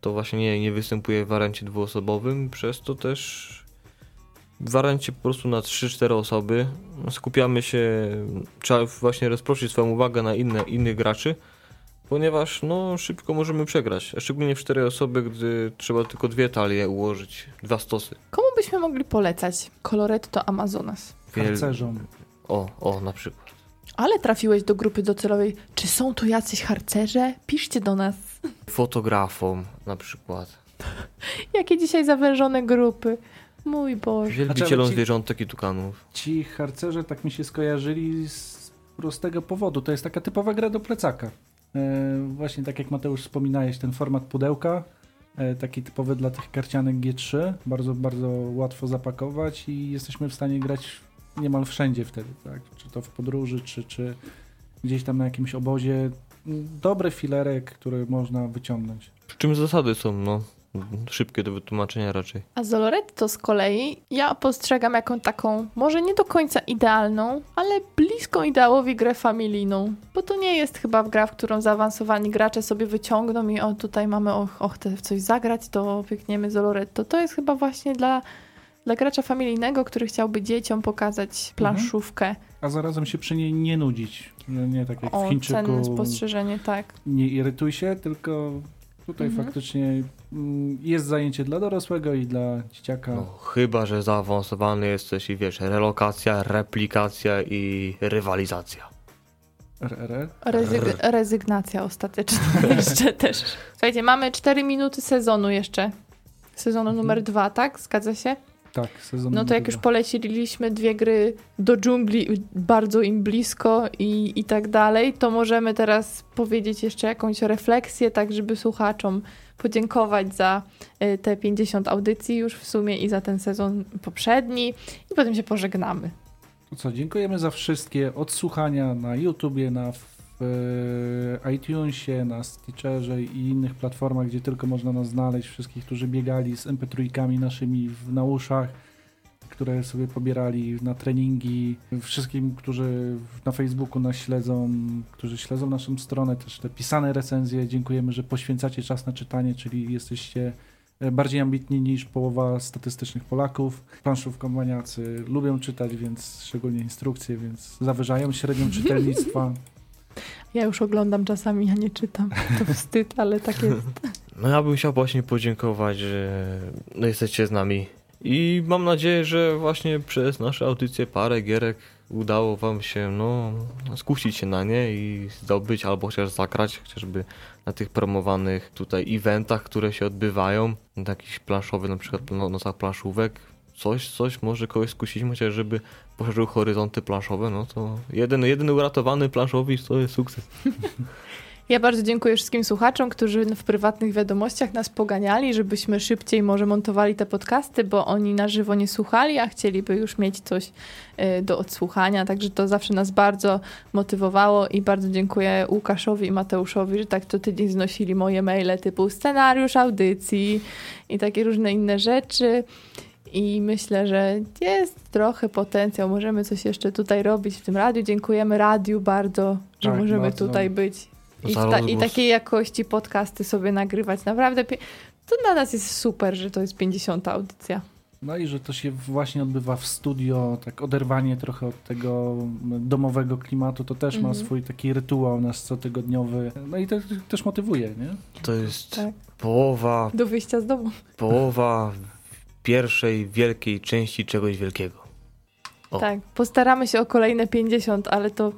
Speaker 2: To właśnie nie, nie występuje w wariancie dwuosobowym, przez to też w wariancie po prostu na 3-4 osoby skupiamy się, trzeba właśnie rozproszyć swoją uwagę na inne, innych graczy, ponieważ no szybko możemy przegrać, a szczególnie w 4 osoby, gdy trzeba tylko dwie talie ułożyć, dwa stosy.
Speaker 1: Komu byśmy mogli polecać Coloretto Amazonas?
Speaker 3: Harcerzom.
Speaker 2: O, o, na przykład.
Speaker 1: Ale trafiłeś do grupy docelowej. Czy są tu jacyś harcerze? Piszcie do nas.
Speaker 2: Fotografom na przykład.
Speaker 1: Jakie dzisiaj zawężone grupy. Mój Boże.
Speaker 2: Wielbicielom
Speaker 3: ci-
Speaker 2: zwierzątek i tukanów.
Speaker 3: Ci harcerze tak mi się skojarzyli z prostego powodu. To jest taka typowa gra do plecaka. E, właśnie tak jak Mateusz wspominałeś, ten format pudełka, e, taki typowy dla tych karcianek G3, bardzo, bardzo łatwo zapakować i jesteśmy w stanie grać niemal wszędzie wtedy, tak? Czy to w podróży, czy, czy gdzieś tam na jakimś obozie. Dobry filerek, który można wyciągnąć.
Speaker 2: Przy czym zasady są, no, szybkie do wytłumaczenia raczej.
Speaker 1: A Zoloretto z kolei ja postrzegam jako taką, może nie do końca idealną, ale bliską ideałowi grę familijną. Bo to nie jest chyba gra, w którą zaawansowani gracze sobie wyciągną i o tutaj mamy och, ochotę w coś zagrać, to pykniemy Zoloretto. To jest chyba właśnie dla, dla gracza familijnego, który chciałby dzieciom pokazać planszówkę.
Speaker 3: A zarazem się przy niej nie nudzić. Nie tak jak w
Speaker 1: O,
Speaker 3: Chińczyku.
Speaker 1: cenne spostrzeżenie, tak.
Speaker 3: nie irytuj się, tylko Tutaj
Speaker 1: Mhm.
Speaker 3: faktycznie mm, jest zajęcie dla dorosłego i dla dzieciaka.
Speaker 2: No, chyba, że zaawansowany jesteś i wiesz, relokacja, replikacja i rywalizacja.
Speaker 1: Rezyg rezygnacja ostateczna jeszcze też. Słuchajcie, mamy 4 minuty sezonu jeszcze. Sezonu numer dwa, tak? Zgadza się?
Speaker 3: Tak, sezon
Speaker 1: No to jak już poleciliśmy dwie gry do dżungli, bardzo im blisko i, i tak dalej, to możemy teraz powiedzieć jeszcze jakąś refleksję, tak żeby słuchaczom podziękować za y, te 50 audycji już w sumie i za ten sezon poprzedni i potem się pożegnamy.
Speaker 3: To co, dziękujemy za wszystkie odsłuchania na YouTubie, na e, iTunesie, na Stitcherze i innych platformach, gdzie tylko można nas znaleźć. Wszystkich, którzy biegali z MP3 naszymi w, na uszach, które sobie pobierali na treningi. Wszystkim, którzy na Facebooku nas śledzą, którzy śledzą naszą stronę, też te pisane recenzje. Dziękujemy, że poświęcacie czas na czytanie, czyli jesteście e, bardziej ambitni niż połowa statystycznych Polaków. Planszówkomaniacy lubią czytać, więc szczególnie instrukcje, więc zawyżają średnią czytelnictwa.
Speaker 1: Ja już oglądam czasami, ja nie czytam. To wstyd, ale tak jest.
Speaker 2: No ja bym chciał właśnie podziękować, że no, jesteście z nami. I mam nadzieję, że właśnie przez nasze audycje parę gierek udało wam się no, skusić się na nie i zdobyć albo chociaż zagrać, chociażby na tych promowanych tutaj eventach, które się odbywają. Jakiś planszowy na przykład no, nocach planszówek. Coś, coś może kogoś skusić, chociaż żeby poszerzył horyzonty planszowe, no to jeden, jeden uratowany planszowicz to jest sukces.
Speaker 1: Ja bardzo dziękuję wszystkim słuchaczom, którzy w prywatnych wiadomościach nas poganiali, żebyśmy szybciej może montowali te podcasty, bo oni na żywo nie słuchali, a chcieliby już mieć coś y, do odsłuchania. Także to zawsze nas bardzo motywowało i bardzo dziękuję Łukaszowi i Mateuszowi, że tak co tydzień znosili moje maile typu scenariusz audycji i takie różne inne rzeczy. I myślę, że jest trochę potencjał. Możemy coś jeszcze tutaj robić w tym radiu. Dziękujemy radiu bardzo, że
Speaker 3: Tak,
Speaker 1: możemy
Speaker 3: bardzo.
Speaker 1: tutaj być. I, ta, I takiej jakości podcasty sobie nagrywać. Naprawdę pie- to dla nas jest super, że to jest 50 audycja.
Speaker 3: No i że to się właśnie odbywa w studio, tak oderwanie trochę od tego domowego klimatu, to też ma
Speaker 1: Mhm.
Speaker 3: swój taki rytuał nasz cotygodniowy. No i to też motywuje, nie?
Speaker 2: To jest
Speaker 1: Tak.
Speaker 2: połowa
Speaker 1: Do wyjścia z domu.
Speaker 2: połowa pierwszej wielkiej części czegoś wielkiego. O.
Speaker 1: Tak. Postaramy się o kolejne 50, ale to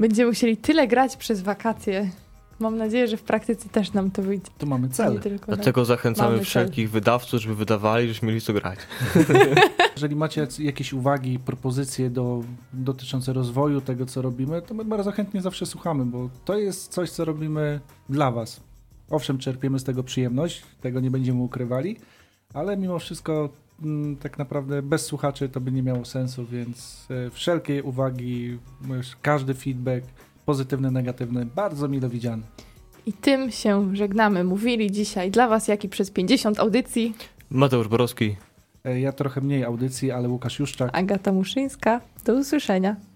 Speaker 1: będziemy musieli tyle grać przez wakacje. Mam nadzieję, że w praktyce też nam to wyjdzie.
Speaker 3: Tu mamy cel.
Speaker 1: Tylko
Speaker 2: Dlatego zachęcamy
Speaker 1: Mamy cel.
Speaker 2: wszelkich wydawców, żeby wydawali, żebyśmy mieli co grać.
Speaker 3: Jeżeli macie jakieś uwagi, propozycje do, dotyczące rozwoju tego, co robimy, to my bardzo chętnie zawsze słuchamy, bo to jest coś, co robimy dla Was. Owszem, czerpiemy z tego przyjemność, tego nie będziemy ukrywali, ale mimo wszystko mm, tak naprawdę bez słuchaczy to by nie miało sensu, więc e, wszelkie uwagi, każdy feedback, pozytywny, negatywny, bardzo mile widziany.
Speaker 1: I tym się żegnamy. Mówili dzisiaj dla Was, jak i przez 50 audycji
Speaker 2: Mateusz Borowski.
Speaker 3: E, Ja trochę mniej audycji, ale Łukasz Juszczak.
Speaker 1: Agata Muszyńska. Do usłyszenia.